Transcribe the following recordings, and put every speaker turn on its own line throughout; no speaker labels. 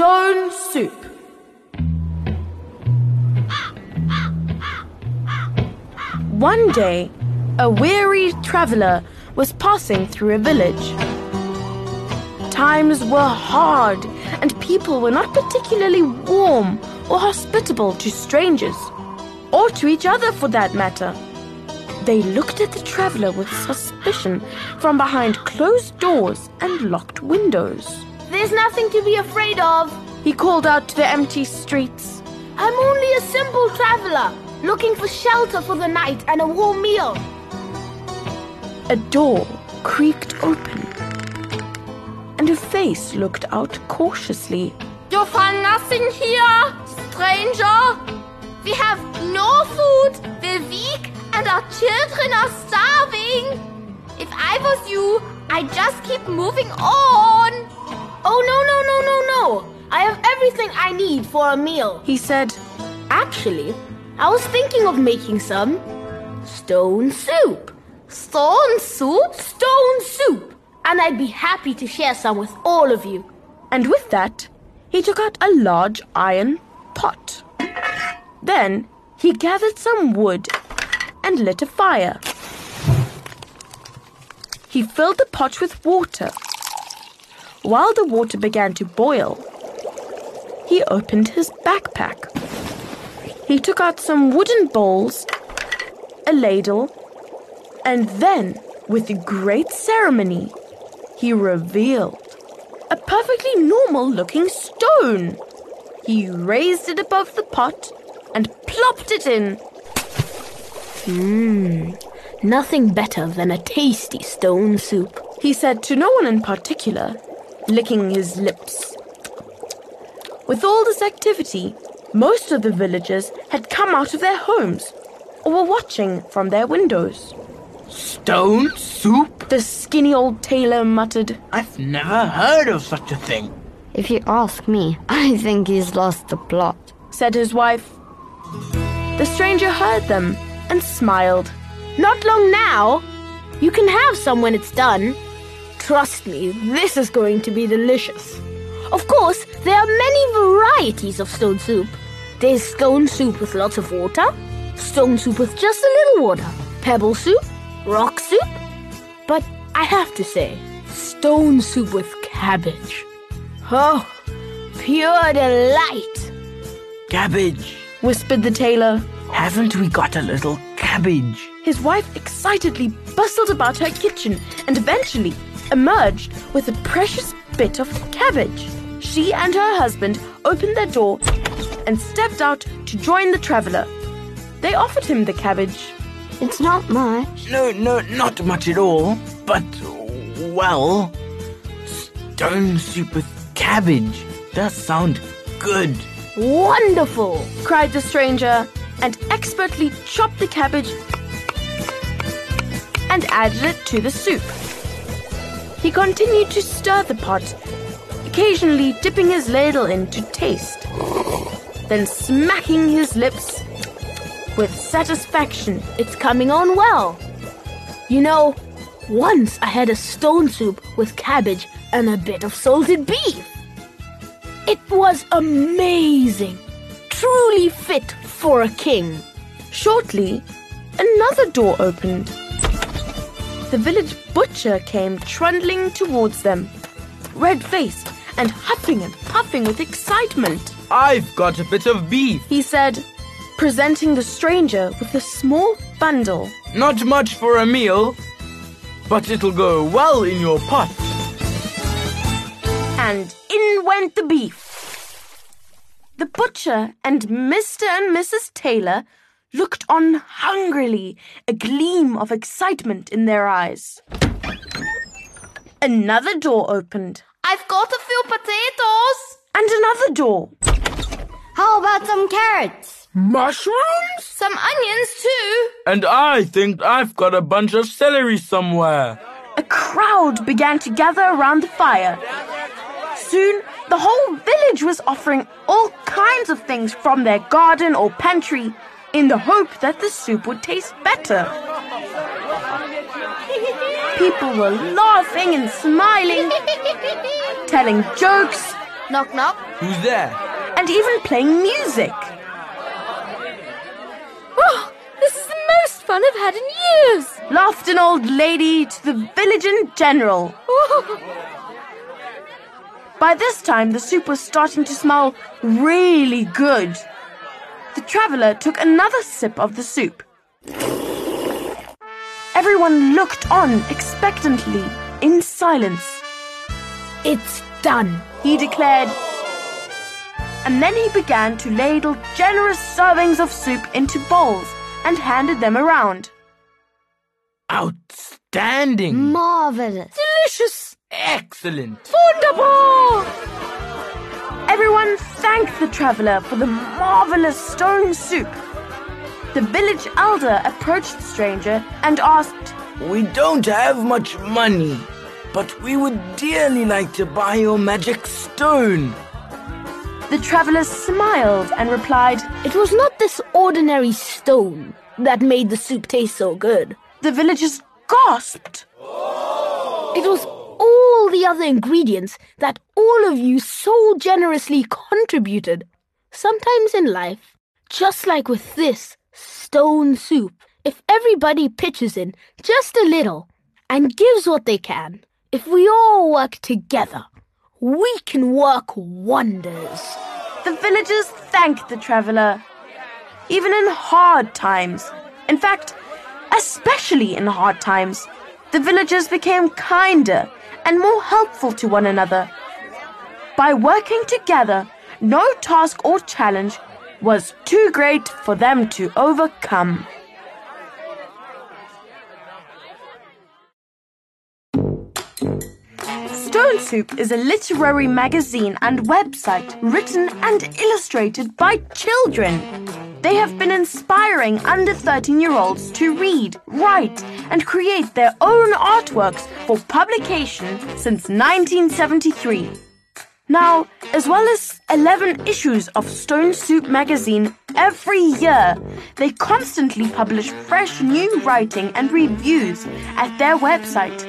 Stone Soup. One day, a weary traveler was passing through a village. Times were hard, and people were not particularly warm or hospitable to strangers, or to each other for that matter. They looked at the traveler with suspicion from behind closed doors and locked windows.
There's nothing to be afraid of.
He called out to the empty streets.
I'm only a simple traveler, looking for shelter for the night and a warm meal.
A door creaked open, and a face looked out cautiously.
You find nothing here, stranger. We have no food, we're weak, and our children are starving. If I was you, I'd just keep moving on. Oh, no, no, no, no, no. I have everything I need for a meal.
He said,
Actually, I was thinking of making some stone soup. Stone soup? Stone soup. And I'd be happy to share some with all of you.
and with that, he took out a large iron pot. Then he gathered some wood and lit a fire. He filled the pot with water. While the water began to boil, he opened his backpack. He took out some wooden bowls, a ladle, and then, with great ceremony, he revealed a perfectly normal looking stone. He raised it above the pot and plopped it in.
Mmm, nothing better than a tasty stone soup.
He said to no one in particular, licking his lips. With all this activity, most of the villagers had come out of their homes or were watching from their windows.
Stone soup?
The skinny old tailor muttered,
I've never heard of such a thing.
If you ask me, I think he's lost the plot.
said his wife. The stranger heard them and smiled.
Not long now. You can have some when it's done. Trust me, this is going to be delicious. Of course, there are many varieties of stone soup. There's stone soup with lots of water, stone soup with just a little water, pebble soup, rock soup. But I have to say, stone soup with cabbage. Oh, pure delight.
Cabbage.
Whispered the tailor.
Haven't we got a little cabbage?
His wife excitedly bustled about her kitchen and eventually emerged with a precious bit of cabbage. She and her husband opened their door and stepped out to join the traveler. They offered him the cabbage.
It's not much.
No, no, not much at all. But, well, stone soup with cabbage does sound good.
Wonderful.
cried the stranger, and expertly chopped the cabbage and added it to the soup. He continued to stir the pot, occasionally dipping his ladle in to taste, then smacking his lips with satisfaction.
It's coming on well. You know, once I had a stone soup with cabbage and a bit of salted beef. It was amazing. Truly fit for a king.
Shortly, another door opened. The village butcher came trundling towards them, red faced and huffing and puffing with excitement.
I've got a bit of beef.
He said, presenting the stranger with a small bundle.
Not much for a meal, but it'll go well in your pot.
and in went the beef. The butcher and Mr. and Mrs. Taylor looked on hungrily, a gleam of excitement in their eyes. Another door opened.
I've got a few potatoes.
And another door.
How about some carrots?
Mushrooms?
Some onions, too.
And I think I've got a bunch of celery somewhere.
A crowd began to gather around the fire. Soon, the whole village was offering all kinds of things from their garden or pantry in the hope that the soup would taste better. People were laughing and smiling, telling jokes,
Knock, knock.
Who's there?
and even playing music.
Oh, this is the most fun I've had in years.
Laughed an old lady to the village in general. Oh. By this time, the soup was starting to smell really good. The traveler took another sip of the soup. Everyone looked on expectantly, in silence.
It's done.
He declared. And then he began to ladle generous servings of soup into bowls and handed them around.
Outstanding.
Marvelous.
Delicious.
Excellent.
Wonderful.
Everyone thanked the traveler for the marvelous stone soup. The village elder approached the stranger and asked,
We don't have much money, but we would dearly like to buy your magic stone.
The traveler smiled and replied,
It was not this ordinary stone that made the soup taste so good.
The villagers gasped.
It was the other ingredients that all of you so generously contributed. Sometimes in life, just like with this stone soup, if everybody pitches in just a little and gives what they can, if we all work together, we can work wonders.
The villagers thanked the traveler, even in hard times. In fact, especially in hard times, the villagers became kinder and more helpful to one another. By working together, no task or challenge was too great for them to overcome. Stone Soup is a literary magazine and website written and illustrated by children. They have been inspiring under 13 year olds to read, write, and create their own artworks for publication since 1973. Now, as well as 11 issues of Stone Soup magazine every year, they constantly publish fresh new writing and reviews at their website,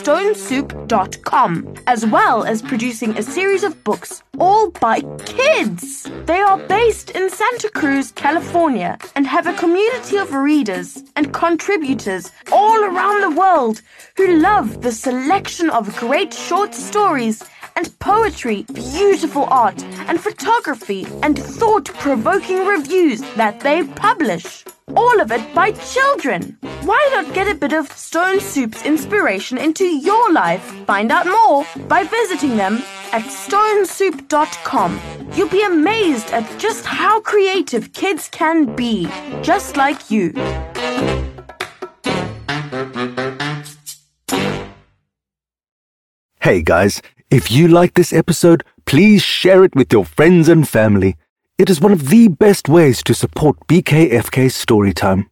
stonesoup.com, as well as producing a series of books all by kids. They are based in Santa Cruz, California, and have a community of readers and contributors all around the world who love the selection of great short stories and poetry, beautiful art, and photography, and thought provoking reviews that they publish. All of it by children. Why not get a bit of Stone Soup's inspiration into your life? Find out more by visiting them at stonesoup.com. You'll be amazed at just how creative kids can be, just like you.
Hey guys, if you like this episode, please share it with your friends and family. It is one of the best ways to support BKFK Storytime.